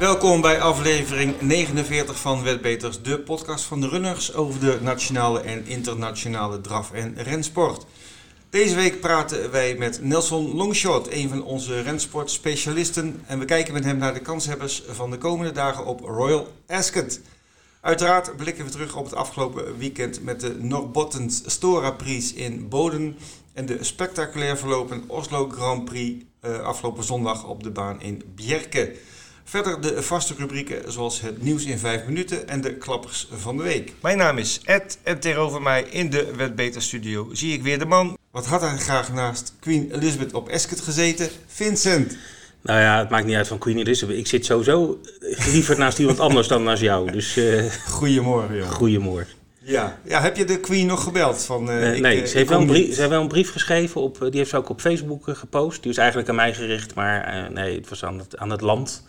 Welkom bij aflevering 49 van Wetbeters, de podcast van de runners over de nationale en internationale draf- en rensport. Deze week praten wij met Nelson Longshot, een van onze rensportspecialisten. En we kijken met hem naar de kanshebbers van de komende dagen op Royal Ascot. Uiteraard blikken we terug op het afgelopen weekend met de Norbottens Stora Prix in Boden. En de spectaculair verlopen Oslo Grand Prix uh, afgelopen zondag op de baan in Bjerke. Verder de vaste rubrieken zoals het nieuws in 5 minuten en de klappers van de week. Mijn naam is Ed en tegenover mij in de Wetbeter Studio zie ik weer de man. Wat had hij graag naast Queen Elizabeth op Ascot gezeten? Vincent. Nou ja, het maakt niet uit van Queen Elizabeth. Ik zit sowieso liever naast iemand anders dan naast jou. Dus, uh, goedemorgen, joh. Goedemorgen. Ja. ja, heb je de Queen nog gebeld? Van, uh, ik, nee, ze, heeft wel een brief, ze heeft wel een brief geschreven. Op, die heeft ze ook op Facebook gepost. Die is eigenlijk aan mij gericht, maar uh, nee, het was aan het, aan het land.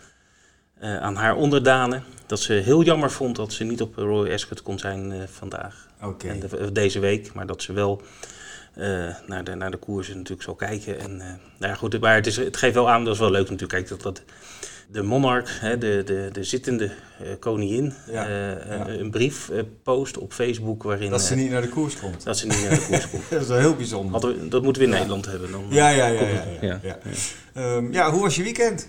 Uh, aan haar onderdanen. Dat ze heel jammer vond dat ze niet op Royal Ascot kon zijn uh, vandaag. Okay. En de, deze week. Maar dat ze wel uh, naar, de, naar de koersen natuurlijk zal kijken. En, nou ja, goed, maar het, is, het geeft wel aan, dat is wel leuk natuurlijk. Kijk, dat, dat de monarch, hè, de, de, de zittende koningin, ja, ja. een brief post op Facebook waarin... Dat ze niet naar de koers komt. Dat ze niet naar de koers komt. dat is wel heel bijzonder. We, dat moeten we in Nederland hebben. Dan, ja, ja, ja. Ja, ja, ja. Um, ja, hoe was je weekend?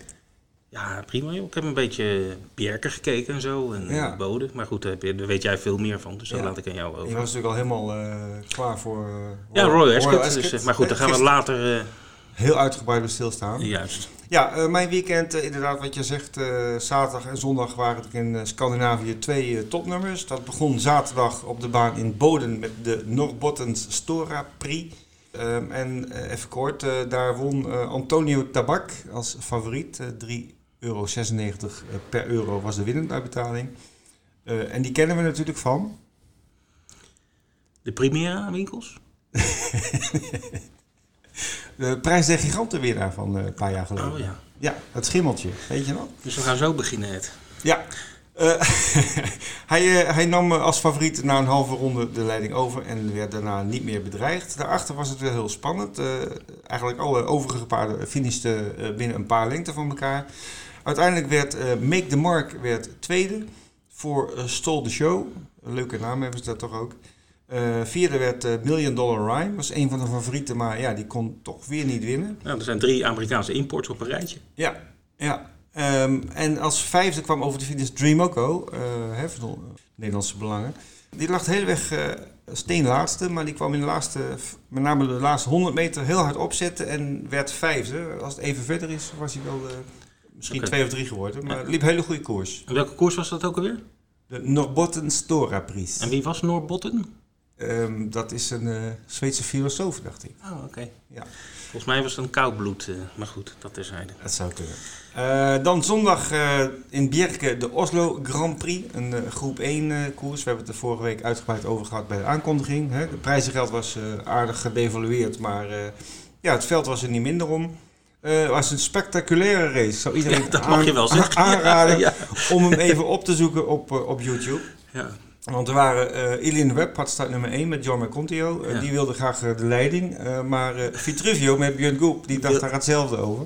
Ja, prima joh. Ik heb een beetje Bjerke gekeken en zo. En ja. Boden. Maar goed, daar weet jij veel meer van. Dus dat ja. laat ik aan jou over. Je was natuurlijk al helemaal uh, klaar voor... Uh, ja, Royal Ascot. Dus, maar goed, daar gaan we later... heel uitgebreid bij stilstaan. Juist. Ja, mijn weekend, inderdaad wat je zegt, zaterdag en zondag waren er in Scandinavië twee topnummers. Dat begon zaterdag op de baan in Boden met de Norbottens Stora Prix. Um, en even kort, daar won Antonio Tabak als favoriet, drie euro 96 per euro was de winnende uitbetaling. Uh, en die kennen we natuurlijk van. De Primera winkels? de prijs der giganten weer daarvan uh, een paar jaar geleden. Oh ja. Ja, het schimmeltje, weet je nog? Dus we gaan zo beginnen, het. Ja. Uh, hij, hij nam als favoriet na een halve ronde de leiding over en werd daarna niet meer bedreigd. Daarachter was het wel heel spannend. eigenlijk alle overige paarden finishten binnen een paar lengte van elkaar. Uiteindelijk werd uh, Make the Mark werd tweede voor uh, Stole the Show. Een leuke naam hebben ze dat toch ook. Uh, vierde werd Million Dollar Rhyme. was een van de favorieten, maar ja, die kon toch weer niet winnen. Nou, er zijn drie Amerikaanse imports op een rijtje. Ja, ja. Um, en als vijfde kwam over de finish Dreamoko, hè, van de Nederlandse belangen. Die lag de hele weg steen laatste, maar die kwam in de laatste, met name de laatste 100 meter heel hard opzetten en werd vijfde. Als het even verder is, was hij wel Misschien okay. twee of drie geworden, maar het liep een hele goede koers. En welke koers was dat ook alweer? De Norbotten Stora Prijs. En wie was Norbotten? Um, dat is een uh, Zweedse filosoof, dacht ik. Oh, oké. Okay. Ja. Volgens mij was het een koudbloed, uh, maar goed, dat terzijde. Dat zou kunnen. Uh, dan zondag in Bjerke de Oslo Grand Prix, een groep 1 koers. We hebben het er vorige week uitgebreid over gehad bij de aankondiging. Hè. De prijzengeld was aardig gedevalueerd, maar ja, het veld was er niet minder om. Het uh, was een spectaculaire race. Zou iedereen ja, dat mag je wel zeggen. aanraden ja, ja. om hem even op te zoeken op, uh, op YouTube. Ja. Want er waren uh, Ilin Webb had start nummer 1 met John McContio. Die wilde graag de leiding. maar Vitruvio met Björn Goep, die dacht daar hetzelfde over.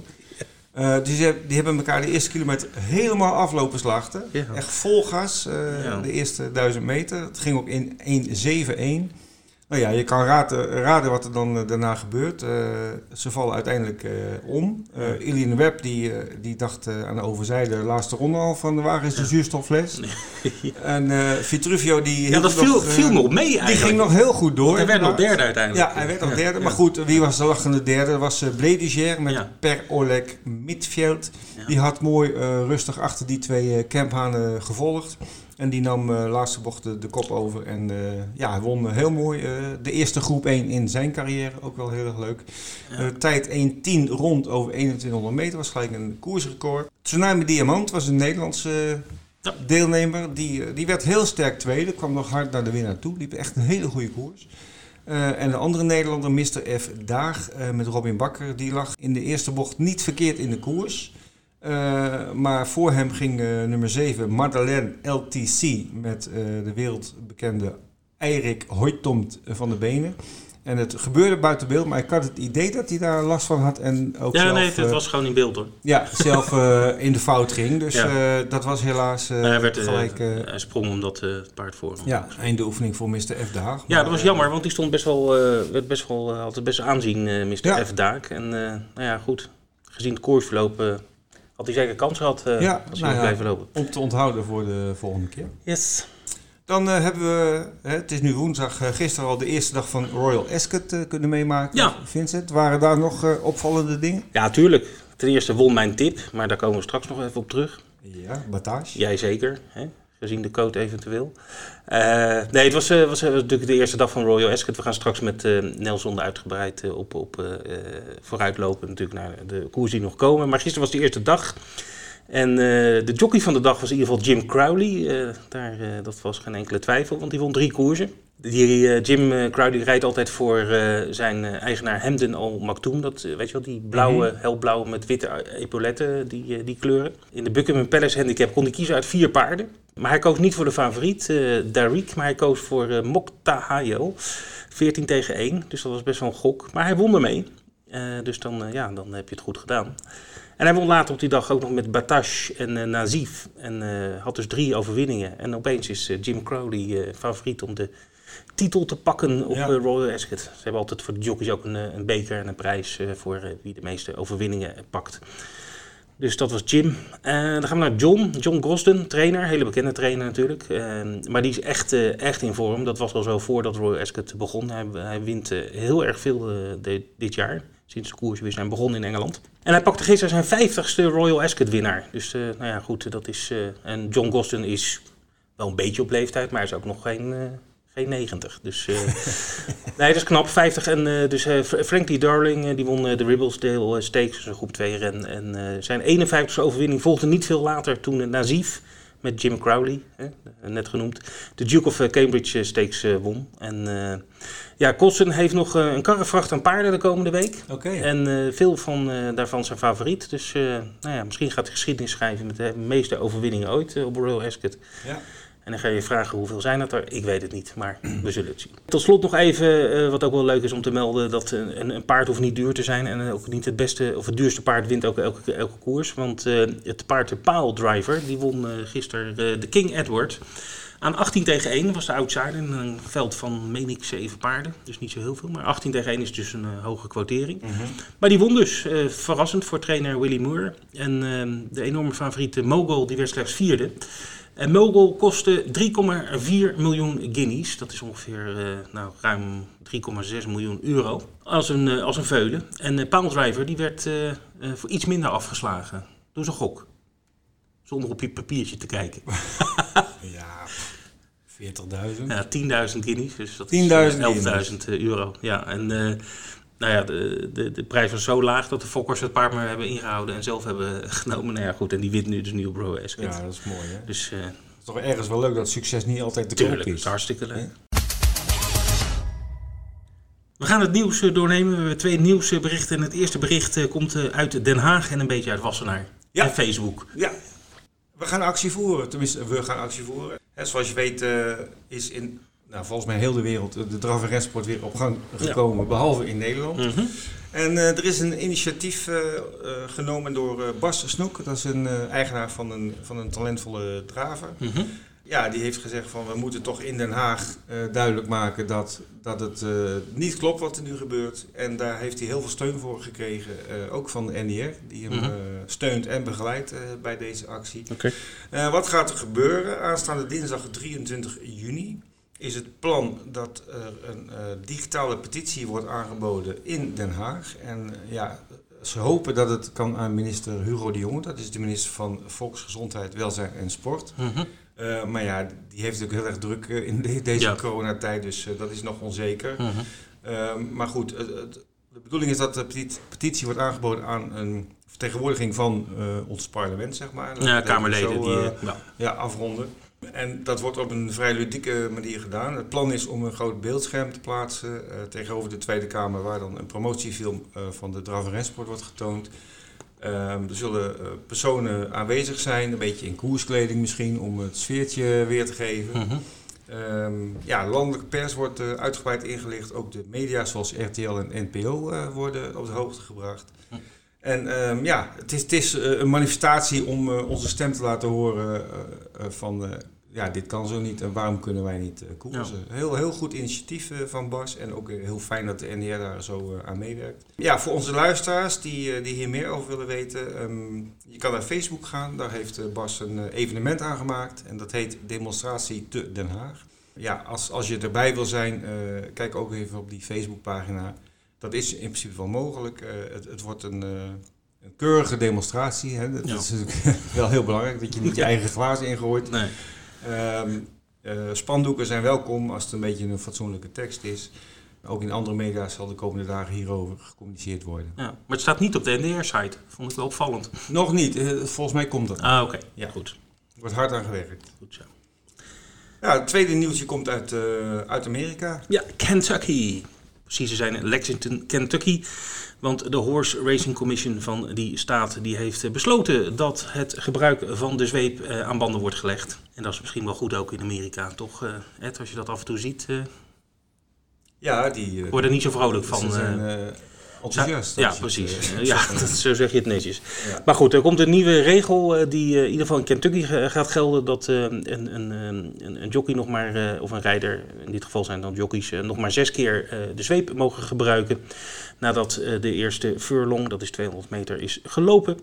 dus die, die, hebben elkaar de eerste kilometer helemaal aflopen slachten. Echt vol gas, de eerste duizend meter. Het ging ook in 1.7.1. Nou ja, je kan raden, raden wat er dan uh, daarna gebeurt. Uh, ze vallen uiteindelijk uh, om. Uh, Ilian Webb die, die dacht aan de overzijde de laatste ronde al van waar is de zuurstoffles. Nee. en Vitruvio die... Ja, dat viel, nog, viel me op mee eigenlijk. Die ging nog heel goed door. Hij werd nog derde uiteindelijk. Ja, hij werd nog derde. Maar goed, wie was de lachende derde? Dat was Blediger met ja. Per Oleg Midveld. Die had mooi rustig achter die twee camphanen gevolgd. En die nam uh, laatste bocht de, de, kop over. En uh, ja, hij won heel mooi. Uh, de eerste groep 1 in zijn carrière. Ook wel heel erg leuk. Ja. tijd 1.10 rond over 2100 meter. Was gelijk een koersrecord. Tsunami Diamant was een Nederlandse ja. deelnemer. Die, die werd heel sterk tweede. Kwam nog hard naar de winnaar toe. Liep echt een hele goede koers. en de andere Nederlander, Mr. F. Daag, met Robin Bakker. Die lag in de eerste bocht niet verkeerd in de koers. Uh, maar voor hem ging uh, nummer 7 Madeleine LTC met uh, de wereldbekende Eirik Hoytomt van de benen. En het gebeurde buiten beeld, maar ik had het idee dat hij daar last van had. En ook Ja, zelf, nee, het eh, was gewoon in beeld hoor. ja, zelf eh, in de fout ging. Dus Ja. eh, dat was helaas eh, hij, werd, eh, gelijk eh, hij sprong omdat eh, het paard voor hem. ja, eindoefening voor Mr. F. de Haag. Ja, dat was eh, jammer, want die stond best wel, eh, werd best wel eh, had het best aanzien, eh Mr. Ja. F. Daak. En eh, nou ja, goed, gezien het koersverloop eh, had hij zeker kans gehad eh, Ja, als hij nou blijven lopen. Om te onthouden voor de volgende keer. Yes. Dan eh, hebben we, hè, het is nu woensdag, eh, gisteren al de eerste dag van Royal Ascot kunnen meemaken. Ja. Vincent, waren daar nog opvallende dingen? Ja, tuurlijk. Ten eerste won mijn tip, maar daar komen we straks nog even op terug. Ja, Batage. Jij zeker, hè? Gezien de code eventueel. Eh, nee, het was, eh, was, eh, natuurlijk de eerste dag van Royal Ascot. We gaan straks met eh, Nelson uitgebreid eh, op, op vooruitlopen natuurlijk naar de koers die nog komen. Maar gisteren was de eerste dag. En de jockey van de dag was in ieder geval Jim Crowley. Daar, dat was geen enkele twijfel, want die won drie koersen. Die, Jim Crowley rijdt altijd voor zijn eigenaar Hamden Al Maktoum. Dat, weet je wel, die blauwe, helblauwe met witte epauletten, die, die kleuren. In de Buckingham Palace Handicap kon hij kiezen uit vier paarden. Maar hij koos niet voor de favoriet, eh Darik, maar hij koos voor eh Mokta Hayo. 14 tegen 1, dus dat was best wel een gok. Maar hij won ermee. Eh, dus dan, eh, ja, dan heb je het goed gedaan. En hij won later op die dag ook nog met Batash en eh, Nazif. En eh, had dus drie overwinningen. En opeens is eh, Jim Crowley eh, favoriet om de titel te pakken op Ja. eh, Royal Ascot. Ze hebben altijd voor de jockeys ook een, eh, een beker en een prijs eh, voor eh, wie de meeste overwinningen eh, pakt. Dus dat was Jim. Eh, dan gaan we naar John. John Gosden, trainer. Hele bekende trainer natuurlijk. Eh, maar die is echt, eh, echt in vorm. Dat was al zo voordat Royal Ascot begon. Hij, hij wint heel erg veel dit jaar. Sinds de koers weer zijn begonnen in Engeland. En hij pakte gisteren zijn vijftigste Royal Ascot winnaar. Dus nou ja, goed. Dat is, en John Gosden is wel een beetje op leeftijd. Maar hij is ook nog geen... geen 90. Dus eh, nee, dat is knap. 50. En eh, dus Fra- Frankie Darling, die won de Ribblesdale Stakes, dus een groep 2 ren. En zijn 51ste overwinning volgde niet veel later toen uh, Nazif met Jim Crowley, hè, net genoemd, de Duke of Cambridge Stakes won. En ja, Kossen heeft nog een karrevracht aan paarden de komende week. En veel van daarvan zijn favoriet. Dus nou ja, misschien gaat hij geschiedenis schrijven met de meeste overwinningen ooit op Royal Ascot. Ja. En dan ga je vragen hoeveel zijn dat er? Ik weet het niet, maar we zullen het zien. Tot slot nog even, eh, wat ook wel leuk is om te melden, dat een, een- paard hoeft niet duur te zijn. En ook niet het beste of het duurste paard wint ook elke, elke koers. Want eh, het paard de Pile Driver, die won eh, gisteren de King Edward. Aan 18 tegen 1 was de outsider in een veld van, meen ik, 7 paarden. Dus niet zo heel veel, maar 18 tegen 1 is dus een hoge quotering. Mhm. Maar die won dus, verrassend voor trainer Willy Moore. En de enorme favoriete Mogul, die werd slechts vierde. En Mogul kostte 3,4 miljoen guineas. Dat is ongeveer eh, nou, ruim 3,6 miljoen euro. Als een, eh, als een veulen. En uh, Driver die werd eh, eh, voor iets minder afgeslagen. Eens een gok. Zonder op je papiertje te kijken. Ja, 40.000. Ja, 10.000 guineas. Dus dat 10.000 is guineas. eh, 11.000 euro. Ja, en eh, nou ja, de, de, de prijs was zo laag dat de fokkers het paard maar hebben ingehouden en zelf hebben genomen. Nou ja, goed. En die wint nu dus Royal Ascot. Ja, dat is mooi hè. Het Dus eh is toch ergens wel leuk dat succes niet altijd te koop tuurlijk, dat is. is hartstikke leuk. Ja. We gaan het nieuws eh, doornemen. We hebben twee nieuwsberichten. En het eerste bericht eh, komt uit Den Haag en een beetje uit Wassenaar. Ja. En Facebook. Ja, we gaan actie voeren. Tenminste, we gaan actie voeren. Hè, zoals je weet is in, nou, volgens mij heel de wereld de draf- en rensport weer op gang gekomen, behalve in Nederland. Mhm. En eh, er is een initiatief eh, eh, genomen door Bas Snoek. Dat is een eigenaar van een, van een talentvolle draver. Mhm. Ja, die heeft gezegd van we moeten toch in Den Haag duidelijk maken dat, dat het niet klopt wat er nu gebeurt. En daar heeft hij heel veel steun voor gekregen, ook van de NDR, die hem Mhm. steunt en begeleidt bij deze actie. Oké. Eh, wat gaat er gebeuren? Aanstaande dinsdag 23 juni is het plan dat er een eh, digitale petitie wordt aangeboden in Den Haag. En eh, ja, ze hopen dat het kan aan minister Hugo de Jonge, dat is de minister van Volksgezondheid, Welzijn en Sport. Mhm. Eh, maar ja, die heeft ook heel erg druk in de- deze Ja. coronatijd, dus dat is nog onzeker. Mhm. Ehm, maar goed, de bedoeling is dat de petit- petitie wordt aangeboden aan een vertegenwoordiging van ons parlement, zeg maar. Ja, Kamerleden zo, die... ja. ja, afronden. En dat wordt op een vrij ludieke manier gedaan. Het plan is om een groot beeldscherm te plaatsen eh, tegenover de Tweede Kamer, waar dan een promotiefilm eh, van de draf- en rensport wordt getoond. Ehm, er zullen eh, personen aanwezig zijn, een beetje in koerskleding misschien, om het sfeertje weer te geven. Mhm. Ehm, ja, landelijke pers wordt uh, uitgebreid ingelicht. Ook de media zoals RTL en NPO uh, worden op de hoogte gebracht. Hm. En um, ja, het is, het is uh, een manifestatie om onze stem te laten horen van ja, dit kan zo niet en waarom kunnen wij niet koersen? Heel, heel goed initiatief van Bas en ook heel fijn dat de NDR daar zo aan meewerkt. Ja, voor onze luisteraars die, die hier meer over willen weten, um, je kan naar Facebook gaan. Daar heeft Bas een evenement aangemaakt en dat heet Demonstratie te Den Haag. Ja, als, als je erbij wil zijn, kijk ook even op die Facebookpagina. Dat is in principe wel mogelijk. het, het wordt een een keurige demonstratie. Hè? Dat is wel heel belangrijk, dat je niet je eigen glazen ingooit. Nee. Um, spandoeken zijn welkom als het een beetje een fatsoenlijke tekst is. Ook in andere media zal de komende dagen hierover gecommuniceerd worden. Ja, maar het staat niet op de NDR-site. Vond ik wel opvallend. Nog niet. Eh, volgens mij komt dat. Ah, oké. Ja, goed. Er wordt hard aan gewerkt. Goed zo. Ja, het tweede nieuwtje komt uit, uh, uit Amerika. Ja, Kentucky. Precies, ze zijn in Lexington, Kentucky. Want de Horse Racing Commission van die staat die heeft besloten dat het gebruik van de zweep eh, aan banden wordt gelegd. En dat is misschien wel goed ook in Amerika, toch uh, Ed, als je dat af en toe ziet? Uh, ja, die... Uh, worden niet zo vrolijk van... Zijn, enthousiast. Ja, precies. ja, dat, zo zeg je het netjes. Maar goed, er komt een nieuwe regel die in ieder geval in Kentucky gaat gelden. Dat een, een, een, een, jockey nog maar, of een rijder, in dit geval zijn dan jockeys, nog maar zes keer de zweep mogen gebruiken nadat eh, de eerste furlong, dat is 200 meter, is gelopen.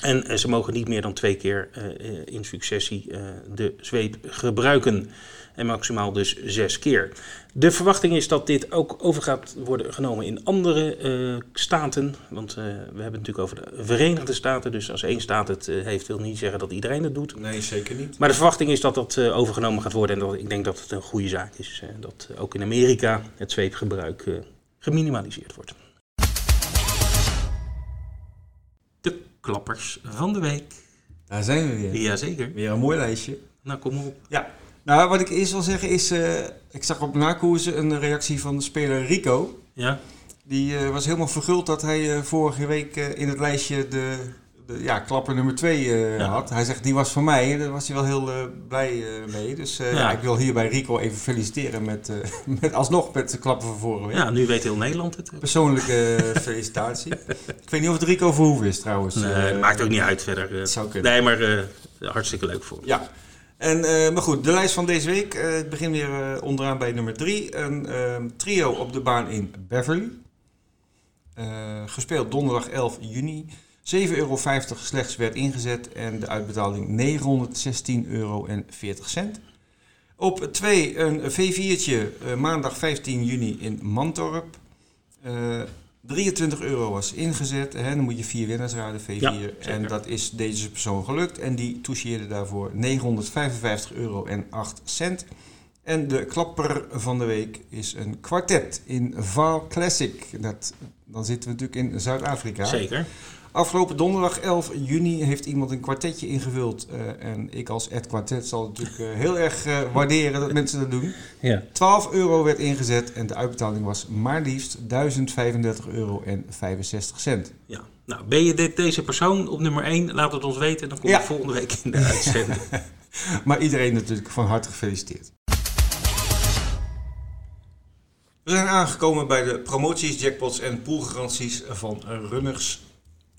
En eh, ze mogen niet meer dan twee keer eh, in successie de zweep gebruiken. En maximaal dus zes keer. De verwachting is dat dit ook over gaat worden genomen in andere staten. Want we hebben het natuurlijk over de Verenigde Staten. Dus als één staat het heeft, wil niet zeggen dat iedereen het doet. Nee, zeker niet. Maar de verwachting is dat dat overgenomen gaat worden. En dat, ik denk dat het een goede zaak is. dat ook in Amerika het zweepgebruik geminimaliseerd wordt. De klappers van de week. Daar zijn we weer. Jazeker. Weer een mooi lijstje. Nou, kom op. Ja. Nou, wat ik eerst wil zeggen is, uh, ik zag op nakoersen een reactie van de speler Rico. Ja. Die uh, was helemaal verguld dat hij uh, vorige week in het lijstje de de, ja, klapper nummer 2 uh, eh, had. Hij zegt, die was voor mij. En daar was hij wel heel blij mee. Dus ja. ik wil hierbij Rico even feliciteren met, met alsnog met de klappen van vorige week. Ja, nu weet heel Nederland het. Persoonlijke felicitatie. ik weet niet of het Rico Verhoeven is trouwens. Nee, maakt ook niet uit verder. zou kunnen. Nee, maar hartstikke leuk voor Ja. En, maar goed, de lijst van deze week. ik begin weer onderaan bij nummer 3. Een ehm, trio op de baan in Beverly. gespeeld donderdag 11 juni. 7,50 euro slechts werd ingezet en de uitbetaling 916,40 euro. Op 2 een V4'tje uh, maandag 15 juni in Mantorp. Uh, 23 euro was ingezet. Hè, dan moet je vier winnaars raden, V4. Ja, en dat is deze persoon gelukt. En die toucheerde daarvoor 955 euro en 8 cent. En de klapper van de week is een kwartet in Val Classic. Dat, dan zitten we natuurlijk in Zuid-Afrika. Zeker. Afgelopen donderdag 11 juni heeft iemand een kwartetje ingevuld. Uh, en ik als Ed Kwartet zal natuurlijk uh, heel erg uh, waarderen dat mensen dat doen. Ja. 12 euro werd ingezet en de uitbetaling was maar liefst 1035 euro en 65 cent. Ja. Nou, ben je dit, deze persoon op nummer 1? Laat het ons weten. Dan kom je volgende week in de uitzending. maar iedereen natuurlijk van harte gefeliciteerd. We zijn aangekomen bij de promoties, jackpots en poolgaranties van Runners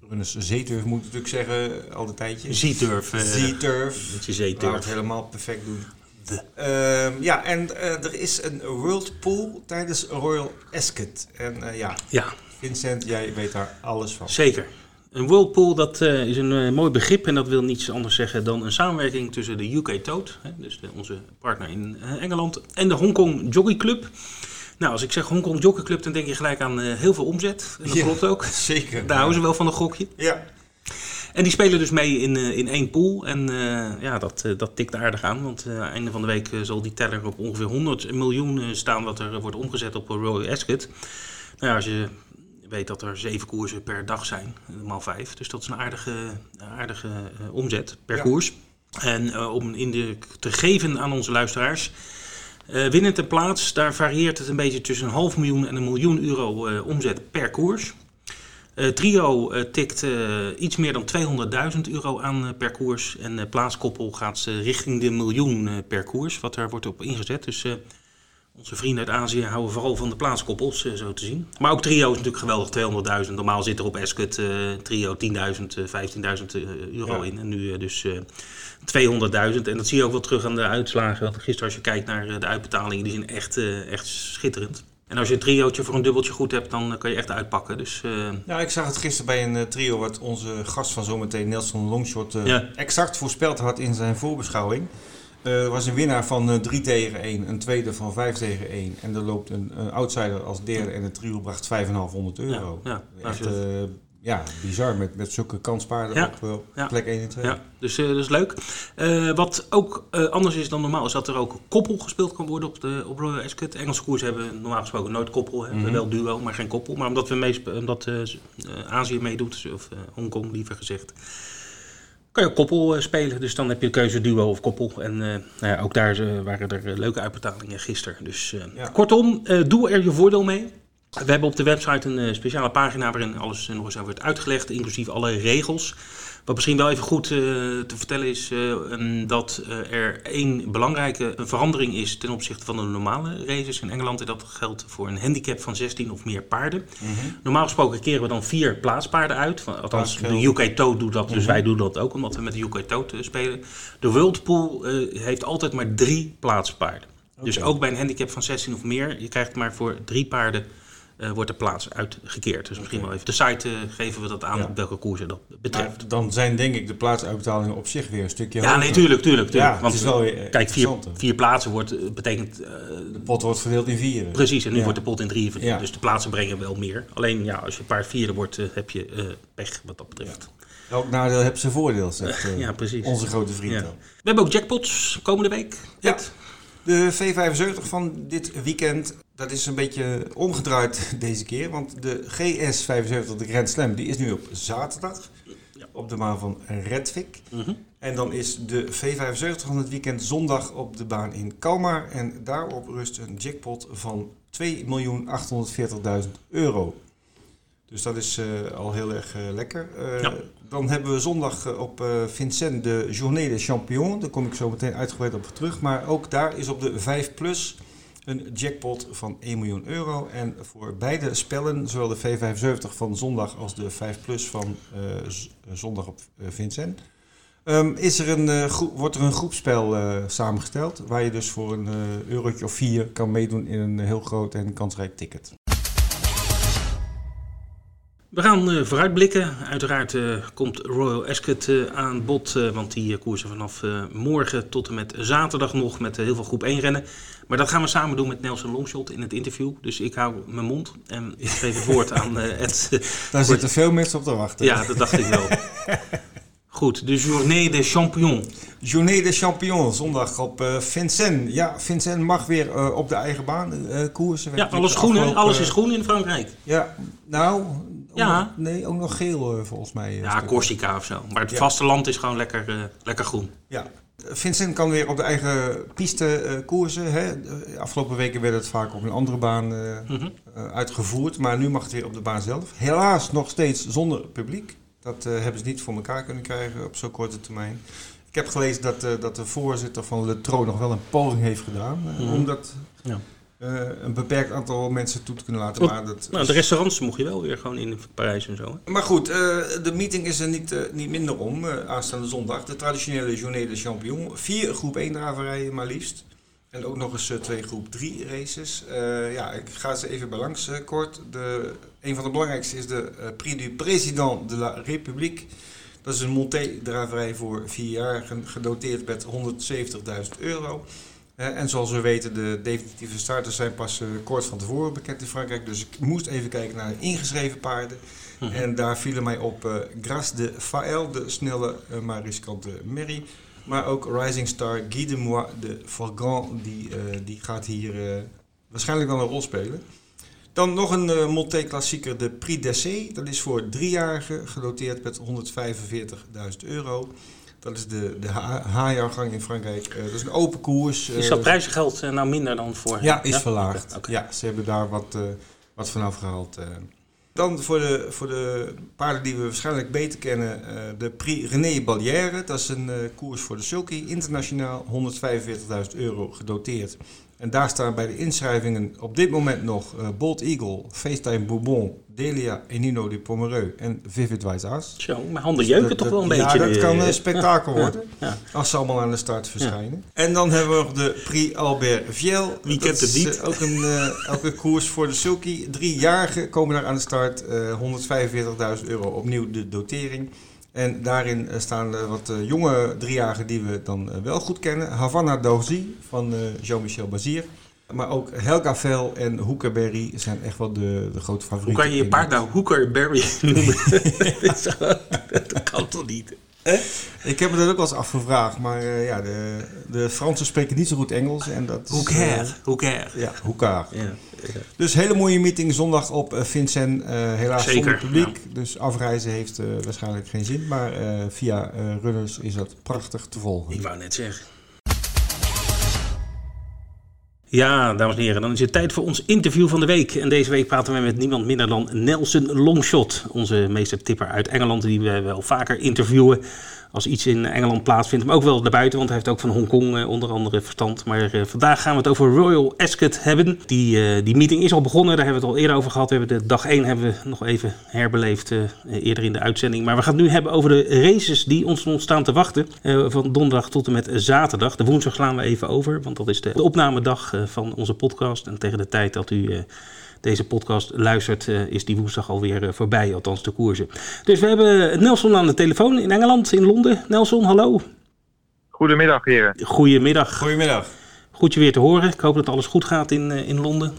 Runners zeeturf moet ik natuurlijk zeggen, al een tijdje. Zeeturf. Uh, zeeturf. Dat je zeeturf. het helemaal perfect doen. Uh, ja, en uh, er is een World Pool tijdens Royal Ascot. En uh, ja, ja, Vincent, jij weet daar alles van. Zeker. Een whirlpool dat is een mooi begrip en dat wil niets anders zeggen dan een samenwerking tussen de UK Toad, hè, dus de, onze partner in Engeland, en de Hong Kong Jockey Club. Nou, als ik zeg Hongkong Jockey Club, dan denk je gelijk aan uh, heel veel omzet. En dat klopt ook. Zeker. Daar houden ze wel van een gokje. Ja. En die spelen dus mee in, uh, in één pool. En uh, ja, dat, dat tikt aardig aan. Want einde van de week zal die teller op ongeveer 100 miljoen staan... wat er wordt omgezet op Royal Ascot. Nou ja, als je weet dat er zeven koersen per dag zijn, maal vijf. Dus dat is een aardige, aardige omzet per ja. koers. En om in de, te geven aan onze luisteraars... Uh, winnend plaats, daar varieert het een beetje tussen een half miljoen en een miljoen euro uh, omzet per koers. trio tikt iets meer dan 200.000 euro aan per koers. En plaatskoppel gaat richting de miljoen per koers, wat daar wordt op ingezet. Dus onze vrienden uit Azië houden vooral van de plaatskoppels, zo te zien. Maar ook trio is natuurlijk geweldig, 200.000. Normaal zit er op Escut trio 10.000, uh, 15.000 euro in. En nu dus 200.000. En dat zie je ook wel terug aan de uitslagen. Want gisteren als je kijkt naar de uitbetalingen, die zijn echt, echt schitterend. En als je een triootje voor een dubbeltje goed hebt, dan kan je echt uitpakken. Dus, Ja, ik zag het gisteren bij een trio wat onze gast van zometeen, Nelson Longshot, ja. exact voorspeld had in zijn voorbeschouwing. Eh, er was een winnaar van 3 eh, tegen 1, een tweede van 5 tegen 1. En er loopt een, outsider als derde en het trio bracht 5,500 euro. Ja, ja. Echt, ja, bizar met, met zulke kanspaarden op, plek 1 en 2. Ja, dus dat is leuk. wat ook anders is dan normaal, is dat er ook koppel gespeeld kan worden op, de, op Royal Ascot. Engelse koers hebben normaal gesproken nooit koppel, mm -hmm. wel duo, maar geen koppel. Maar omdat, we mee, omdat Azië meedoet, of Hongkong liever gezegd, kan je koppel eh, spelen. Dus dan heb je de keuze duo of koppel. En nou ja, ook daar waren er leuke uitbetalingen gisteren. Dus kortom, doe er je voordeel mee. We hebben op de website een speciale pagina waarin alles nog eens wordt uitgelegd, inclusief alle regels. Wat misschien wel even goed uh, te vertellen is dat er één belangrijke verandering is ten opzichte van de normale races in Engeland. En dat geldt voor een handicap van 16 of meer paarden. Mm -hmm. Normaal gesproken keren we dan vier plaatspaarden uit. Althans, de UK Toad doet dat, dus mm -hmm. wij doen dat ook, omdat we met de UK Toad spelen. De World Pool heeft altijd maar drie plaatspaarden. Okay. Dus ook bij een handicap van 16 of meer, je krijgt maar voor drie paarden uh, wordt de plaats uitgekeerd. Dus misschien wel even de site uh, geven we dat aan op welke koersen dat betreft. Maar dan zijn denk ik de plaatsuitbetalingen op zich weer een stukje Ja, nee, tuurlijk, tuurlijk. tuurlijk. Ja, Want, het is wel weer kijk, vier, vier plaatsen wordt, betekent... Uh, de pot wordt verdeeld in vier. Precies, en nu ja. wordt de pot in drieën verdeeld. Dus de plaatsen brengen wel meer. Alleen ja, als je een paar vierde wordt, heb je pech wat dat betreft. Elk nadeel heeft zijn voordeel, zegt ja, precies. onze grote vriend. We hebben ook jackpots komende week. Ja. De V75 van dit weekend, dat is een beetje omgedraaid deze keer. Want de GS75, de Grand Slam, die is nu op zaterdag. Op de baan van Redvik. Mm En dan is de V75 van het weekend zondag op de baan in Kalmar. En daarop rust een jackpot van 2.840.000 euro. Dus dat is uh, al heel erg uh, lekker. Ja. Dan hebben we zondag op Vincent de Journée des Champions. Daar kom ik zo meteen uitgebreid op terug. Maar ook daar is op de 5 plus een jackpot van 1 miljoen euro. En voor beide spellen, zowel de V75 van zondag als de 5 plus van zondag op Vincent... Um, is er een, wordt er een groepspel samengesteld, waar je dus voor een eurotje of vier kan meedoen in een heel groot en kansrijk ticket. We gaan uh, vooruitblikken. Uiteraard uh, komt Royal Ascot uh, aan bod, want die koersen vanaf morgen tot en met zaterdag nog met heel veel groep 1 rennen. Maar dat gaan we samen doen met Nelson Longshot in het interview. Dus ik hou mijn mond en ik geef het woord aan Ed. Daar zitten veel mensen op te wachten. Ja, dat dacht ik wel. Goed, de Journée des Champions. Journée des Champions, zondag op uh, Vincennes. Ja, Vincennes mag weer uh, op de eigen baan uh, koersen. Ja, alles groen, afgelopen... alles is groen in Frankrijk. Ja, nou, ja. nee, ook nog geel volgens mij. Ja, Corsica of zo. Maar het ja. vasteland is gewoon lekker, lekker groen. Ja, Vincent kan weer op de eigen piste koersen. Hè. De afgelopen weken werd het vaak op een andere baan mm -hmm. uitgevoerd. Maar nu mag het weer op de baan zelf. Helaas nog steeds zonder publiek. Dat uh, hebben ze niet voor elkaar kunnen krijgen op zo'n korte termijn. Ik heb gelezen dat, uh, dat de voorzitter van Le Tro nog wel een poging heeft gedaan. Uh, mm. Om dat ja. Een beperkt aantal mensen toe te kunnen laten. Maar dat nou, de restaurants mocht je wel weer gewoon in Parijs en zo. Hè? Maar goed, de meeting is er niet, niet minder om. aanstaande zondag. De traditionele Journée de Champion. Vier groep 1 draverijen maar liefst. En ook nog eens twee groep 3 races. Ja, ik ga ze even bij langs kort. De, een van de belangrijkste is de Prix du Président de la République. Dat is een monté-draverij voor vierjarigen, gedoteerd met 170.000 euro. En zoals we weten, de definitieve starters zijn pas kort van tevoren bekend in Frankrijk. Dus ik moest even kijken naar de ingeschreven paarden. -huh. En daar vielen mij op Grace de Fael, de snelle maar riskante merrie. Maar ook Rising Star Guy de Moi de Forgan, die, uh, die gaat hier uh, waarschijnlijk wel een rol spelen. Dan nog een uh, Monté-klassieker, de Prix d'Essai. Dat is voor driejarigen, gedoteerd met 145.000 euro. Dat is de, de H-jaargang in Frankrijk. dat is een open koers. Is dat prijzengeld nou minder dan voor? Ja, is ja? verlaagd. Okay. Ja, ze hebben daar wat, wat vanaf gehaald. Dan voor de, voor de paarden die we waarschijnlijk beter kennen, de Prix René Ballière. Dat is een koers voor de sulky, internationaal 145.000 euro gedoteerd. En daar staan bij de inschrijvingen op dit moment nog uh, Bold Eagle, FaceTime Bourbon, Delia, Enino de Pomereux en Vivid As. Zo, mijn handen jeuken Dus dat, toch wel een beetje. Ja, dat eh, kan een spektakel ja, worden. ja. Als ze allemaal aan de start verschijnen. En dan hebben we nog de Prix Albert Viel. Wie kent het niet? eh, ook een eh, elke koers voor de sulky. Driejarigen komen daar aan de start. eh 145.000 euro opnieuw de dotering. En daarin eh, staan eh, wat eh, jonge driejarigen die we dan wel goed kennen. Havana Dozy van Jean-Michel Bazier. Maar ook Helga Vel en Hoekerberry zijn echt wel de, de grote Hoe favorieten. kan je je paard nou Hookerberry noemen? dat kan toch niet? Ik heb me dat ook wel eens afgevraagd, maar eh, ja, de, de Fransen spreken niet zo goed Engels. En dat is, Hooker, eh, ja, Hoekaar. Ja, ja. Dus hele mooie meeting zondag op eh, Vincent. Eh, helaas Zeker, zonder publiek, dus afreizen heeft eh, waarschijnlijk geen zin. Maar eh, via eh, Runners is dat prachtig te volgen. Ik wou net zeggen. Ja, dames en heren, dan is het tijd voor ons interview van de week. En deze week praten we met niemand minder dan Nelson Longshot, onze meestertipper uit Engeland, die we wel vaker interviewen als iets in Engeland plaatsvindt. Maar ook wel daarbuiten, want hij heeft ook van Hongkong eh, onder andere verstand. Maar eh, vandaag gaan we het over Royal Ascot hebben. Die, eh, die meeting is al begonnen, daar hebben we het al eerder over gehad. We hebben de dag 1 hebben we nog even herbeleefd eerder in de uitzending. Maar we gaan het nu hebben over de races die ons nog staan te wachten. van donderdag tot en met zaterdag. De woensdag slaan we even over, want dat is de, opnamedag van onze podcast. En tegen de tijd dat u... deze podcast luistert, eh, is die woensdag alweer eh, voorbij, althans de koersen. Dus we hebben Nelson aan de telefoon in Engeland, in Londen. Nelson, hallo. Goedemiddag, heren. Goedemiddag. Goedemiddag. Goed je weer te horen. Ik hoop dat alles goed gaat in, eh, in Londen.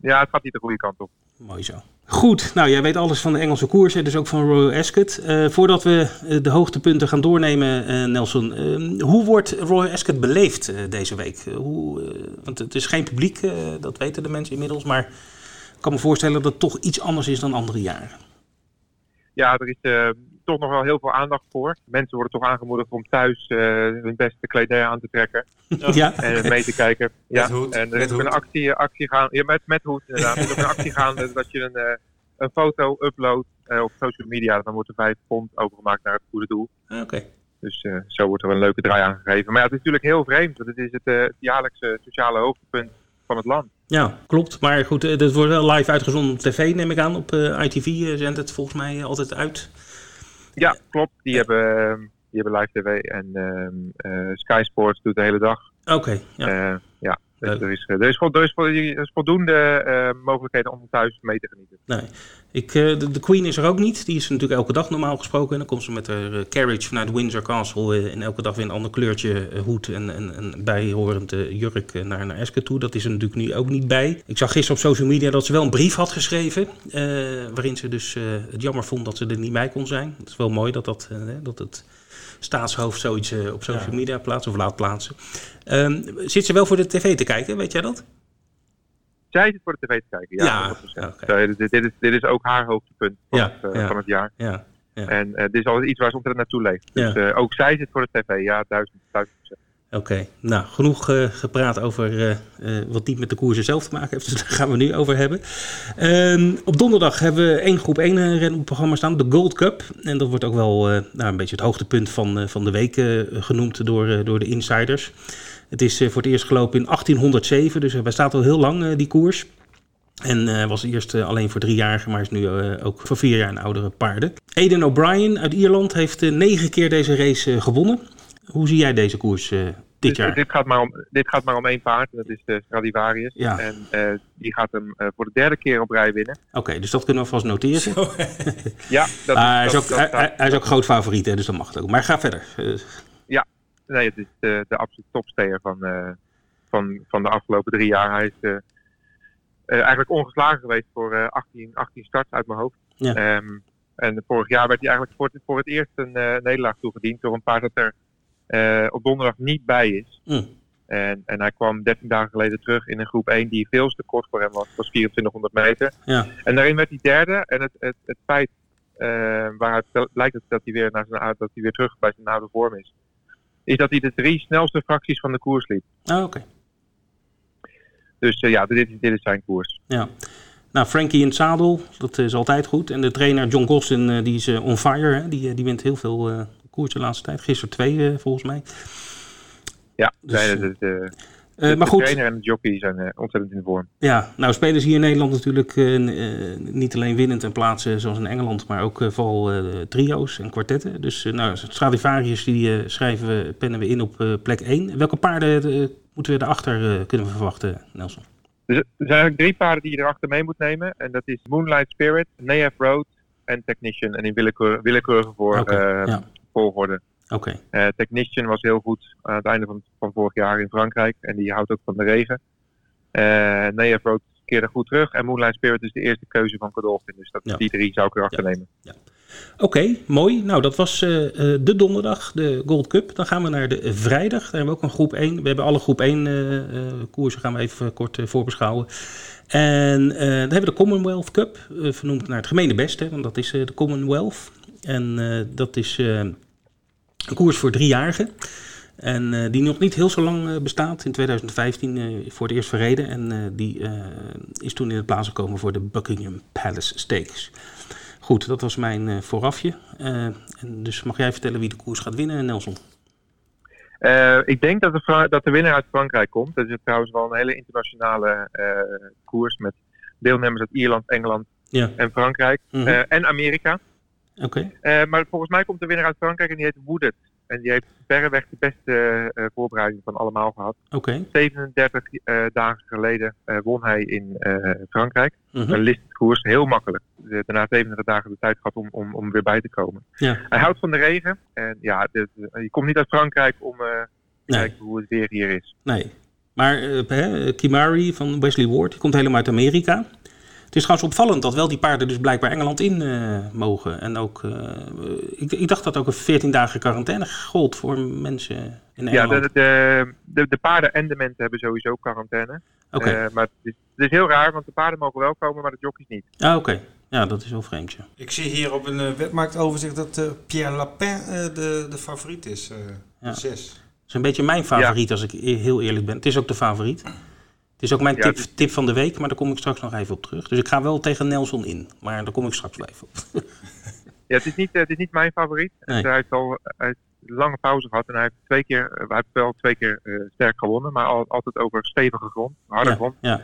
Ja, het gaat niet de goede kant op. Mooi zo. Goed, nou jij weet alles van de Engelse koersen, dus ook van Royal Ascot. Eh, voordat we eh, de hoogtepunten gaan doornemen, eh, Nelson, eh, hoe wordt Royal Ascot beleefd deze week? Hoe, want het is geen publiek, dat weten de mensen inmiddels, maar ik kan me voorstellen dat het toch iets anders is dan andere jaren. Ja, er is eh, toch nog wel heel veel aandacht voor. Mensen worden toch aangemoedigd om thuis eh, hun beste kledij aan te trekken Ja, en mee te kijken. Ja, hoed, en er met is ook een hoed. actie, actie gaan, ja, met, met hoed inderdaad. Er is ook een actie gaande dat je een, eh, een foto uploadt eh, op social media. Dan wordt er 5 pond overgemaakt naar het goede doel. oké. Dus eh, zo wordt er een leuke draai aangegeven. Maar ja, het is natuurlijk heel vreemd, want het is het, eh, het jaarlijkse sociale hoogtepunt van het land. Ja, klopt. Maar goed, eh, dat wordt wel live uitgezonden op tv, neem ik aan. Op eh, ITV eh, zendt het volgens mij eh, altijd uit. Ja, klopt. Die, hebben, ehm, die hebben live tv en ehm, eh, Sky Sports doet de hele dag. Oké, ja. Ja. ja. Dus Leuk. er, is, er, is, vol- er, is, er is voldoende eh, mogelijkheden om thuis mee te genieten. Nee. Ik, eh, de, de Queen is er ook niet. Die is natuurlijk elke dag normaal gesproken. En dan komt ze met haar eh, carriage vanuit Windsor Castle. eh, en elke dag weer een ander kleurtje eh, hoed en, en, en bijhorend eh, jurk eh, naar, naar Ascot toe. Dat is er natuurlijk nu ook niet bij. Ik zag gisteren op social media dat ze wel een brief had geschreven. eh, waarin ze dus eh, het jammer vond dat ze er niet bij kon zijn. Het is wel mooi dat, dat, eh, dat het staatshoofd zoiets eh, op social Ja. media plaatst of laat plaatsen. Ehm, zit ze wel voor de tv te kijken? Weet jij dat? Zij zit voor de tv te kijken, ja. Ja, 100%. oké. Dit, dit is, dit is ook haar hoogtepunt van, Ja, het, eh, ja. van het jaar. Ja. Ja. En eh, dit is altijd iets waar ze ontzettend naartoe leeft. Dus Ja. eh, ook zij zit voor de tv, ja, duizend, duizend procent. Oké, nou genoeg eh, gepraat over eh, eh, wat niet met de koersen zelf te maken heeft, dus daar gaan we nu over hebben. Ehm, op donderdag hebben we één groep 1 ren op het programma staan, de Gold Cup. En dat wordt ook wel nou, een beetje het hoogtepunt van, van de week genoemd door, door de insiders. Het is voor het eerst gelopen in 1807, dus hij bestaat al heel lang, die koers. En was eerst alleen voor driejarigen, maar is nu ook voor vier jaar en oudere paarden. Aidan O'Brien uit Ierland heeft negen keer deze race gewonnen. Hoe zie jij deze koers eh, dit Dus, jaar? dit, gaat maar om, dit gaat maar om één paard, en dat is de Stradivarius. Ja. En eh, die gaat hem eh, voor de derde keer op rij winnen. Oké, dus dat kunnen we vast noteren. Ja, dat, hij, is dat- ook, dat hij, staat- hij- hij is ook groot favoriet, hè, dus dat mag het ook. Maar ga verder. Eh, Nee, het is de, de absolute topsteer van, eh, van, van de afgelopen drie jaar. Hij is eh, eh, eigenlijk ongeslagen geweest voor eh 18, 18 starts uit mijn hoofd. Ja. Ehm, en vorig jaar werd hij eigenlijk voor het, voor het eerst een eh, nederlaag toegediend door een paard dat er eh, op donderdag niet bij is. mm, En, en hij kwam 13 dagen geleden terug in een groep 1 die veel te kort voor hem was. Dat was 2400 meter. ja, En daarin werd hij derde. En het, het, het feit eh, waaruit lijkt het dat hij weer, naar zijn, dat hij weer terug bij zijn oude vorm is, is dat hij de drie snelste fracties van de koers liep. Ah, oké. Dus eh, ja, dit is, dit is zijn koers. Ja. Nou, Frankie in het zadel, dat is altijd goed. En de trainer John Gosden, die is on fire. Hè? Die, die wint heel veel koers de laatste tijd. Gisteren twee, volgens mij. Ja, dus, nee, dat uh, maar de goed. trainer en de jockey zijn uh, ontzettend in de vorm. Ja, nou spelen ze hier in Nederland natuurlijk uh, niet alleen winnend en plaatsen zoals in Engeland, maar ook vooral trio's en kwartetten. Dus nou, Stradivarius die schrijven we, pennen we in op plek 1. Welke paarden moeten we erachter kunnen verwachten, Nelson? Dus er zijn eigenlijk drie paarden die je erachter mee moet nemen. En dat is Moonlight Spirit, Neef Road en Technician. En in willekeur, willekeurige voor, okay, ja. Volgorde. Okay. Uh, Technician was heel goed aan het einde van, van vorig jaar in Frankrijk. En die houdt ook van de regen. Uh, Nea Road keerde goed terug. En Moonlight Spirit is de eerste keuze van Godolphin. Dus dat, ja. die drie zou ik erachter ja. nemen. Ja. Oké, okay, mooi. Nou, dat was uh, de donderdag, de Gold Cup. Dan gaan we naar de vrijdag. Daar hebben we ook een groep 1. We hebben alle groep 1 uh, koersen, gaan we even kort voorbeschouwen. En dan hebben we de Commonwealth Cup, vernoemd naar het gemene beste, want dat is de Commonwealth. En dat is een koers voor driejarigen. En uh, die nog niet heel zo lang uh, bestaat. In 2015 uh, voor het eerst verreden. En die is toen in het plaats gekomen voor de Buckingham Palace Stakes. Goed, dat was mijn voorafje. en dus mag jij vertellen wie de koers gaat winnen, Nelson? ik denk dat de, dat de winnaar uit Frankrijk komt. Dat is trouwens wel een hele internationale koers met deelnemers uit Ierland, Engeland ja. en Frankrijk. Mhm. en Amerika. Oké. Uh, maar volgens mij komt de winnaar uit Frankrijk en die heet Wooded. En die heeft verreweg de beste uh, voorbereiding van allemaal gehad. Oké. 37 uh, dagen geleden won hij in Frankrijk. Mhm. Een listkoers, heel makkelijk. Daarna 37 dagen de tijd gehad om, om, om weer bij te komen. Ja. Hij houdt van de regen. En ja, je komt niet uit Frankrijk om te Nee. kijken hoe het weer hier is. Nee. Maar hè, Kimari van Wesley Ward, die komt helemaal uit Amerika. Het is trouwens opvallend dat wel die paarden dus blijkbaar Engeland in uh, mogen. En ook, uh, ik, ik, dacht dat ook een 14 dagen quarantaine gold voor mensen in Ja, Engeland. de, de, de, de paarden en de mensen hebben sowieso quarantaine. Oké. Uh, maar het is, het is, heel raar, want de paarden mogen wel komen, maar de jockeys niet. Ah, oké. Ja, dat is wel vreemd, ja. Ik zie hier op een wetmarktoverzicht dat Pierre Lapin de, de favoriet is. Ja. Zes. Dat is een beetje mijn favoriet, als ik heel eerlijk ben. Het is ook de favoriet. Het is ook mijn Ja, tip, dus- tip van de week, maar daar kom ik straks nog even op terug. Dus ik ga wel tegen Nelson in, maar daar kom ik straks wel even op. Ja, het is niet, eh, het is niet mijn favoriet. Nee. Hij heeft al hij heeft lange pauze gehad en hij heeft twee keer, eh, hij heeft wel twee keer eh, sterk gewonnen, maar al, altijd over stevige grond, harde ja, grond. ja,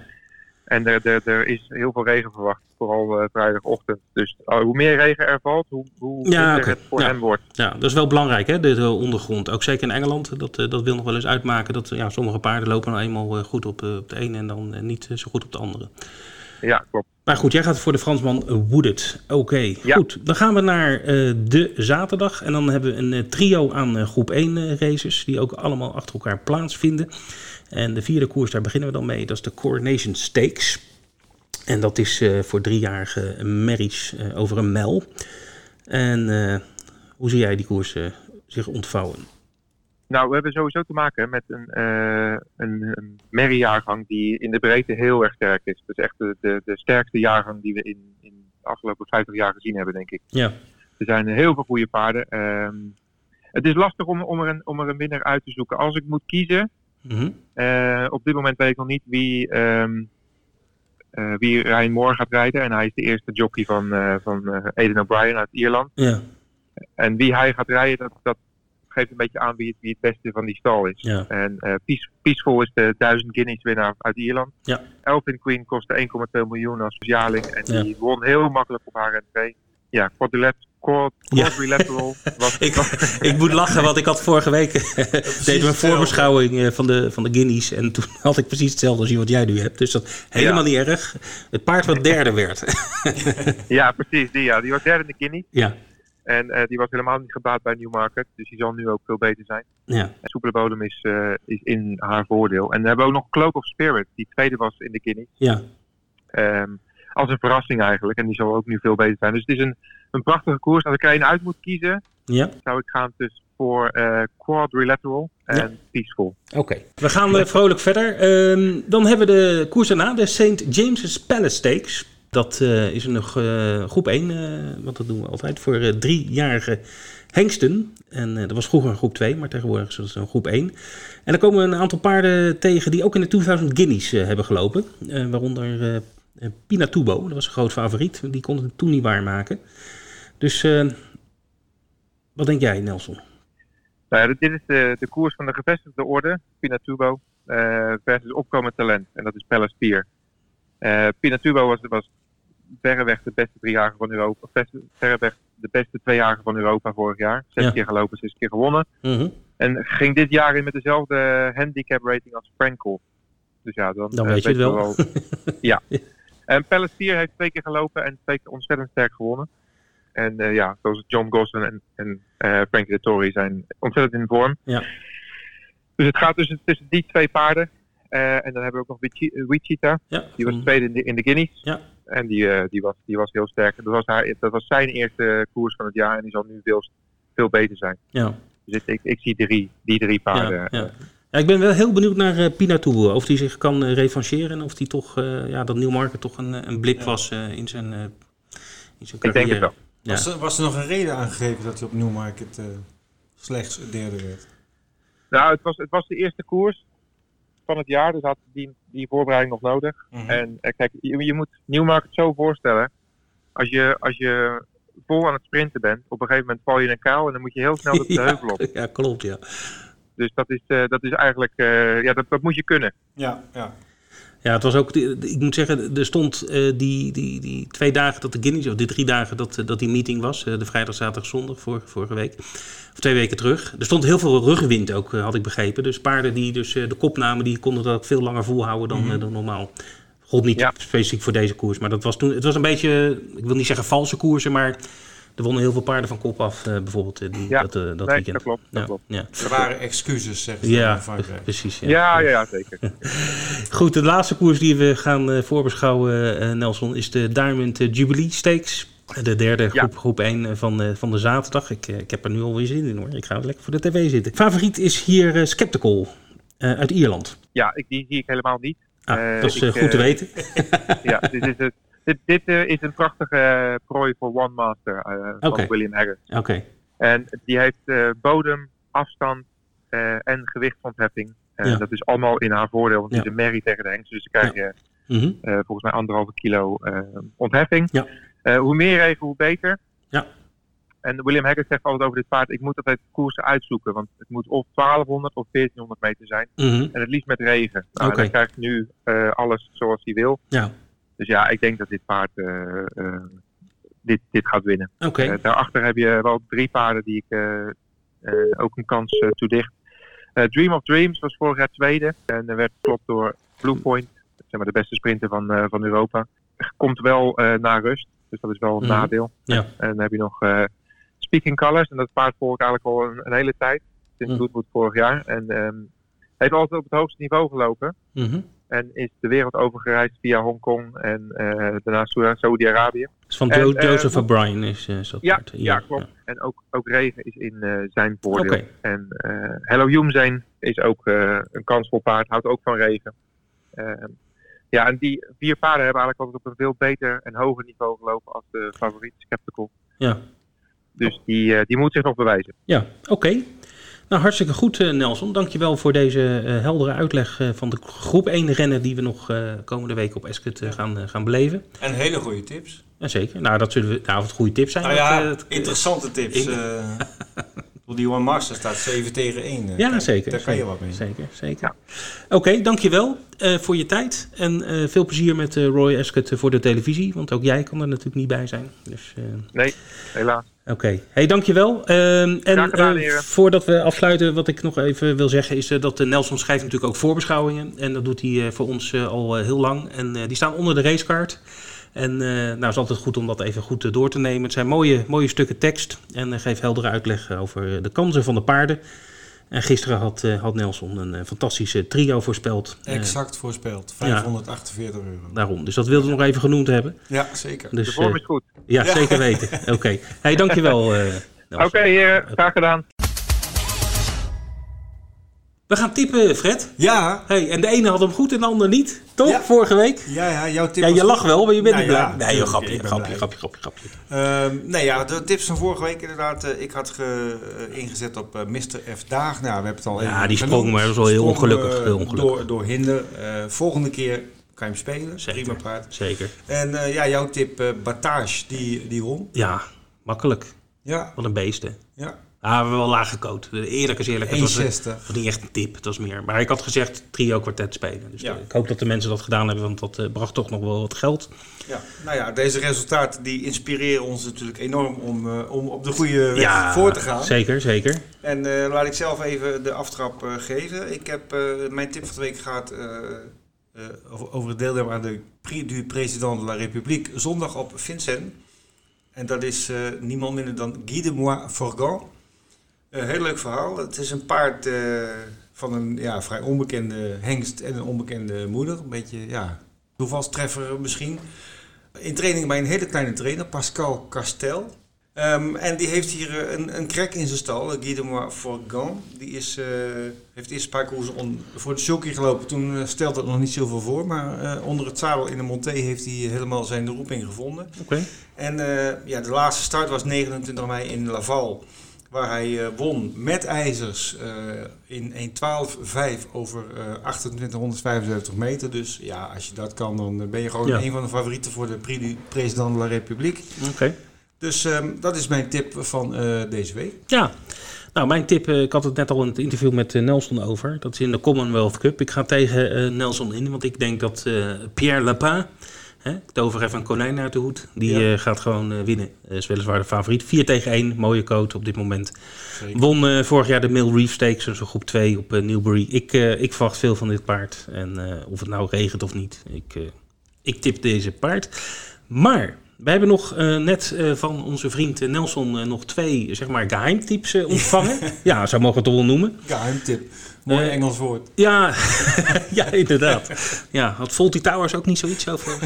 En er, er, er is heel veel regen verwacht, vooral eh, vrijdagochtend. Dus eh, hoe meer regen er valt, hoe, hoe Ja, minder oké. het voor Ja. hem wordt. ja, dat is wel belangrijk, hè, de, de ondergrond. Ook zeker in Engeland, dat, eh, dat wil nog wel eens uitmaken. Dat ja, sommige paarden lopen nou eenmaal eh, goed op, eh, op de ene en dan eh, niet eh, zo goed op de andere. Ja, klopt. Maar goed, jij gaat voor de Fransman eh, Wooded. Oké, Ja. goed. Dan gaan we naar eh, de zaterdag. En dan hebben we een eh, trio aan eh, groep 1 eh, races. Die ook allemaal achter elkaar plaatsvinden. En de vierde koers, daar beginnen we dan mee. Dat is de Coronation Stakes. En dat is eh, voor driejarige merries eh, over een mijl. En eh, hoe zie jij die koers zich ontvouwen? Nou, we hebben sowieso te maken met een, een, een merriejaargang die in de breedte heel erg sterk is. Het is echt de, de, de sterkste jaargang die we in, in de afgelopen 50 jaar gezien hebben, denk ik. Ja, Er zijn heel veel goede paarden. Ehm, het is lastig om, om, er een, om er een winnaar uit te zoeken. Als ik moet kiezen, Mhm. eh, op dit moment weet ik nog niet wie, eh, wie Ryan Moore gaat rijden. En hij is de eerste jockey van, eh van Aidan O'Brien uit Ierland. ja, En wie hij gaat rijden, dat, dat geeft een beetje aan wie het, wie het beste van die stal is. ja. En Peace- Peaceful is de 1000 Guineas winnaar uit Ierland. Ja. Elfin Queen kostte 1,2 miljoen als jaarling. En die won heel makkelijk op haar rentree. Ja, quadrilet- quad- Ja. was, Ik, ik moet lachen, want ik had vorige week we een voorbeschouwing eh, van de, van de Guineas. En toen had ik precies hetzelfde als wat jij nu hebt. Dus dat helemaal niet erg. Het paard wat derde werd. Ja, precies. Die, ja. die was derde in de Guinea. ja, En eh, die was helemaal niet gebaat bij Newmarket. Dus die zal nu ook veel beter zijn. ja, En soepele bodem is, eh, is in haar voordeel. En dan hebben we ook nog Cloak of Spirit. Die tweede was in de Guinea. ja. Ehm, als een verrassing eigenlijk. En die zal ook nu veel beter zijn. Dus het is een, een prachtige koers. Als ik er één uit moet kiezen, ja. zou ik gaan dus voor eh, quadrilateral en Ja. peaceful. Oké. We gaan eh, vrolijk verder. Ehm, dan hebben we de koers daarna, de St. James's Palace Stakes. Dat eh, is eh, groep 1, eh, want dat doen we altijd, voor driejarige hengsten. En dat was vroeger een groep 2, maar tegenwoordig is het een groep 1. En dan komen we een aantal paarden tegen die ook in de 2000 Guineas hebben gelopen. Waaronder Uh, Pinatubo, dat was een groot favoriet. Die kon het toen niet waarmaken. Dus wat denk jij, Nelson? Nou ja, dit is de, de koers van de gevestigde orde, Pinatubo, versus opkomend talent. En dat is Palace Pier. Pinatubo was, was verreweg de beste driejarige van Europa. Verreweg de beste tweejarige van Europa vorig jaar. Zes keer gelopen, zes keer gewonnen. Mhm. En ging dit jaar in met dezelfde handicap rating als Frankel. Dus ja, dan, dan weet je het wel. ja. En Palestier heeft twee keer gelopen en twee keer ontzettend sterk gewonnen. En uh, ja, zoals John Gosden en, en uh, Frank zijn ontzettend in vorm. Ja. Dus het gaat tussen, tussen die twee paarden. Uh, en dan hebben we ook nog Wichita. Ja, die was tweede in de, in de Guineas. Ja. En die, die, was, die was heel sterk. Dat was, haar, dat was zijn eerste koers van het jaar. En die zal nu veel, veel beter zijn. Ja. Dus ik, ik zie drie, die drie paarden. Ja, ja. ik ben wel heel benieuwd naar uh, Pinatour. Of hij zich kan uh, revancheren. En of die toch, uh, ja, dat Nieuwmarket toch een, een blip was in zijn, in zijn carrière. Ik denk het wel. Ja. Was, er, was er nog een reden aangegeven dat hij op Newmarket slechts derde werd? Nou, het was, het was de eerste koers van het jaar. Dus had die, die voorbereiding nog nodig. Mhm. Mm -hmm. En kijk, je, je moet Newmarket zo voorstellen. Als je, als je vol aan het sprinten bent, op een gegeven moment val je in een kuil en dan moet je heel snel de ja, heuvel op. Ja, klopt, ja. Dus dat is, uh, dat is eigenlijk, uh, ja, dat, dat moet je kunnen. Ja, ja. Ja, het was ook, ik moet zeggen, er stond uh, die, die, die twee dagen dat de Guinness, of die drie dagen dat, dat die meeting was, de vrijdag, zaterdag, zondag, vorige, vorige week, of twee weken terug. Er stond heel veel rugwind ook, had ik begrepen. Dus paarden die dus de kop namen, die konden dat ook veel langer volhouden dan, mm -hmm. dan normaal. God niet ja. specifiek voor deze koers, maar dat was toen, het was een beetje, ik wil niet zeggen valse koersen, maar er wonnen heel veel paarden van kop af, uh, bijvoorbeeld, uh, die, ja, dat, uh, dat nee, weekend. Dat klopt, dat klopt. Ja. Er waren excuses, zegt ze ja, precies. Ja. Ja, ja, ja zeker. Goed, de laatste koers die we gaan voorbeschouwen, Nelson, is de Diamond Jubilee Stakes. De derde groep, ja. groep 1 van, van de zaterdag. Ik, ik heb er nu alweer zin in hoor. Ik ga lekker voor de tv zitten. Favoriet is hier Skeptical uit Ierland. Ja, ik, die zie ik helemaal niet. Ah, dat is ik, goed te weten. ja, dit is, het, dit, dit uh, is een prachtige prooi voor One Master okay. van William Haggard. Oké. Okay. En die heeft bodem, afstand en gewichtsontheffing. Ja. Dat is allemaal in haar voordeel, want Ja. het is een merrie tegen de hengst. Dus dan krijg je Mhm. volgens mij anderhalve kilo ontheffing. Ja. hoe meer regen, hoe beter. Ja. En William Haggard zegt altijd over dit paard, ik moet altijd koersen uitzoeken. Want het moet of 1200 of 1400 meter zijn. Mhm. En het liefst met regen. Nou, Oké. Dan krijgt nu uh, alles zoals hij wil. Ja. Dus ja, ik denk dat dit paard uh, uh, dit, dit gaat winnen. Okay. daarachter heb je wel drie paarden die ik ook een kans toedicht. Dream of Dreams was vorig jaar tweede. En werd geklopt door Blue Point, zeg maar de beste sprinter van, van Europa. Komt wel naar rust. Dus dat is wel een Mhm. nadeel. Ja. En dan heb je nog Speaking Colors. En dat paard volg ik eigenlijk al een, een hele tijd. Sinds Mhm. Goodwood vorig jaar. En um, heeft altijd op het hoogste niveau gelopen. Mhm. En is de wereld overgereisd via Hongkong en uh, daarna Saudi-Arabië. Dus van En, eh, Joseph O'Brien is, is dat Ja, paard. ja, klopt. En ook, ook regen is in uh, zijn voordeel. Oké. En Hello Youmzain is ook een kansvol paard, houdt ook van regen. Ja, en die vier paarden hebben eigenlijk altijd op een veel beter en hoger niveau gelopen als de favoriet Skeptical. Ja, Dus die, die moet zich nog bewijzen. ja. oké. Nou, hartstikke goed, eh, Nelson. Dankjewel voor deze eh, heldere uitleg eh, van de groep 1 rennen die we nog eh, komende week op Esket eh, gaan, gaan beleven. En hele goede tips. Jazeker. Nou, dat zullen we. Nou, het goede tips zijn. Nou dat, ja, eh, dat- interessante tips. in- die One Master staat 7 tegen 1. eh. Ja, Kijk, zeker. Daar kan je zeker, wat mee. Zeker, zeker. Oké, dankjewel eh, voor je tijd. En eh, veel plezier met eh, Roy Esket voor de televisie. Want ook jij kan er natuurlijk niet bij zijn. Dus, eh, Nee, helaas. Oké, hey, dankjewel. Ehm en gedaan, eh, voordat we afsluiten, wat ik nog even wil zeggen, is eh, dat eh, Nelson schrijft natuurlijk ook voorbeschouwingen. En dat doet hij voor ons al heel lang. En die staan onder de racekaart. En nou, het is altijd goed om dat even goed door te nemen. Het zijn mooie, mooie stukken tekst. En uh, geeft heldere uitleg over de kansen van de paarden. En gisteren had, eh, had Nelson een eh, fantastische trio voorspeld. Eh, Exact voorspeld. 548 euro. daarom. Dus dat wilde ik nog even genoemd hebben. Ja, zeker. De Dus, vorm eh, is goed. ja, Ja. zeker weten. Oké. Hey, dankjewel. eh Oké, graag gedaan. We gaan tippen, Fred. Ja, Hey, en de ene had hem goed en de ander niet. Toch? Ja. Vorige week? ja, ja, jouw tip Ja, was je lacht wel, maar je bent Nou niet ja, blij. nee, joh, grapje, grapje, grapje, grapje, grapje. Ehm, nee, ja, de tips van vorige week inderdaad. eh, ik had ge, eh, ingezet op eh, Mr. F. Daag. Nou, we hebben het al Ja, die genoemd. sprong, maar dat is wel heel ongelukkig, heel ongelukkig. Door, door hinder. Volgende keer kan je hem spelen. Zeker. Prima paard. Zeker. En ja, jouw tip, Batage, die, die won. Ja, makkelijk. Ja, Wat een beest, hè. ja. Ah, we hebben wel laag gecoat. Eerlijk is eerlijk. Het was, 1,60. was niet echt een tip, het was meer. Maar ik had gezegd trio kwartet spelen. Dus Ja. ik hoop dat de mensen dat gedaan hebben, want dat eh, bracht toch nog wel wat geld. Ja, nou ja, deze resultaten die inspireren ons natuurlijk enorm om, eh, om op de goede weg ja, voor te gaan. Zeker, zeker. En eh, laat ik zelf even de aftrap geven. Ik heb, mijn tip van de week gaat over, het deelnemen aan de Prix du Président de la République zondag op Vincennes. En dat is niemand minder dan Guy de Mois Forgan. Een heel leuk verhaal. Het is een paard eh, van een ja, vrij onbekende hengst en een onbekende moeder. Een beetje ja, toevalstreffer misschien. In training bij een hele kleine trainer, Pascal Castel. Ehm, en die heeft hier eh, een, een krek in zijn stal, Guy de Forgan. Die is, eh, heeft eerst een paar koersen voor de sulky gelopen. Toen stelde het nog niet zoveel voor. Maar onder het zadel in de Monté heeft hij helemaal zijn roeping gevonden. Oké. En ja, de laatste start was 29 mei in Laval. Waar hij eh, won met ijzers eh, in 1.12.5 over eh 2875 meter. Dus ja, als je dat kan, dan eh, ben je gewoon Ja. een van de favorieten voor de Président de la République. Oké. Dus ehm, dat is mijn tip van eh, deze week. Ja. Nou, mijn tip, eh, ik had het net al in het interview met eh, Nelson over. Dat is in de Commonwealth Cup. Ik ga tegen eh, Nelson in, want ik denk dat eh, Pierre Lapin, hè, ik tover even een konijn uit de hoed, die Ja. eh, gaat gewoon eh, winnen. Eh, is weliswaar de favoriet. 4 tegen 1, mooie coat op dit moment. Zeker. Won eh, vorig jaar de Mill Reef Stakes, dus groep 2 op Newbury. Ik, ik verwacht veel van dit paard. En of het nou regent of niet, ik, ik tip deze paard. Maar wij hebben nog eh, net eh, van onze vriend eh, Nelson nog twee zeg maar, geheimtips eh, ontvangen. ja, zo mogen we het wel noemen. Geheimtip. Mooi Engels woord. Ja, ja inderdaad. Ja, had Volty Towers ook niet zoiets over?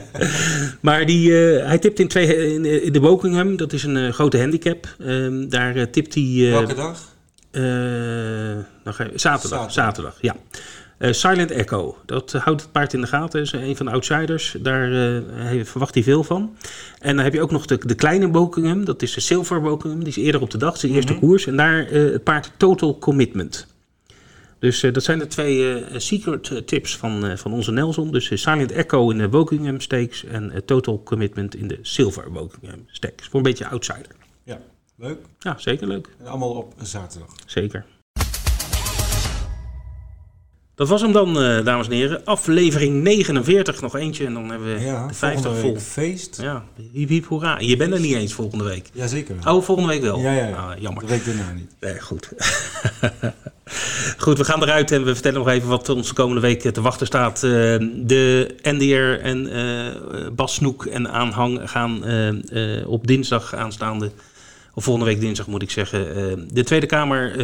maar die, hij tipt in, twee, in, in de Wokingham, dat is een grote handicap. Ehm, daar tipt hij... Welke dag? zaterdag, Zaterdag. zaterdag, ja. Eh, Silent Echo, dat eh, houdt het paard in de gaten. is een van de outsiders. Daar eh, verwacht hij veel van. En dan heb je ook nog de, de kleine Wokingham. Dat is de Silver Wokingham. Die is eerder op de dag. Zijn eerste Mhm. koers. En daar het paard Total Commitment. Dus dat zijn de twee secret tips van, van onze Nelson. Dus Silent Echo in de Wokingham Stakes. En Total Commitment in de Silver Wokingham Stakes. Voor een beetje outsider. Ja, leuk. Ja, zeker leuk. En allemaal op zaterdag. Zeker. Dat was hem dan, eh, dames en heren. Aflevering 49, nog eentje en dan hebben we Ja, de 50 volgende vol. feest. Ja, hiep hiep hoera. Je bent er niet eens volgende week. Jazeker. wel. Oh, volgende week wel? Ja, ja, ja. Ah, jammer. De week daarna niet. Nee, goed. goed, we gaan eruit en we vertellen nog even wat ons de komende week te wachten staat. Eh, de NDR en eh Bas Snoek en aanhang gaan op dinsdag aanstaande, of volgende week dinsdag moet ik zeggen, de Tweede Kamer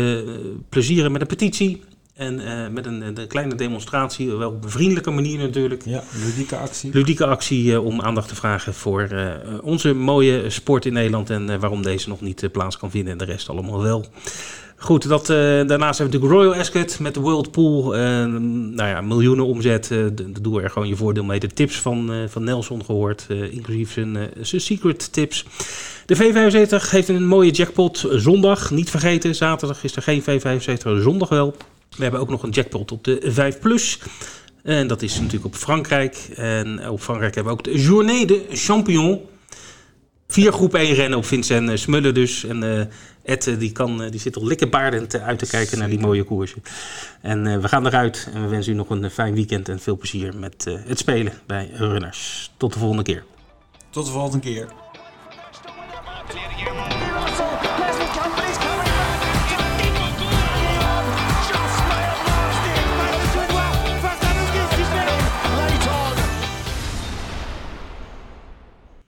plezieren met een petitie. En eh, met een, een kleine demonstratie, wel op een vriendelijke manier natuurlijk. Ja, ludieke actie. Ludieke actie eh, om aandacht te vragen voor eh, onze mooie sport in Nederland en eh, waarom deze nog niet eh, plaats kan vinden en de rest allemaal wel. Goed, dat, eh, daarnaast hebben we natuurlijk Royal Ascot met de World Pool. eh, nou ja, miljoenen omzet. eh, doe er gewoon je voordeel mee. De tips van, eh, van Nelson gehoord, eh, inclusief zijn, eh, zijn secret tips. De V75 heeft een mooie jackpot zondag. Niet vergeten, zaterdag is er geen V75, zondag wel. We hebben ook nog een jackpot op de 5 Plus. En dat is natuurlijk op Frankrijk. En op Frankrijk hebben we ook de Journée de Champion. Vier groep 1 rennen op Vincent eh, Smullen dus. En eh Ed eh, die, kan, eh, die zit al likkenbaardend eh, uit te kijken naar die mooie koersen. En eh, we gaan eruit en we wensen u nog een eh, fijn weekend en veel plezier met eh, het spelen bij Runners. Tot de volgende keer. Tot de volgende keer.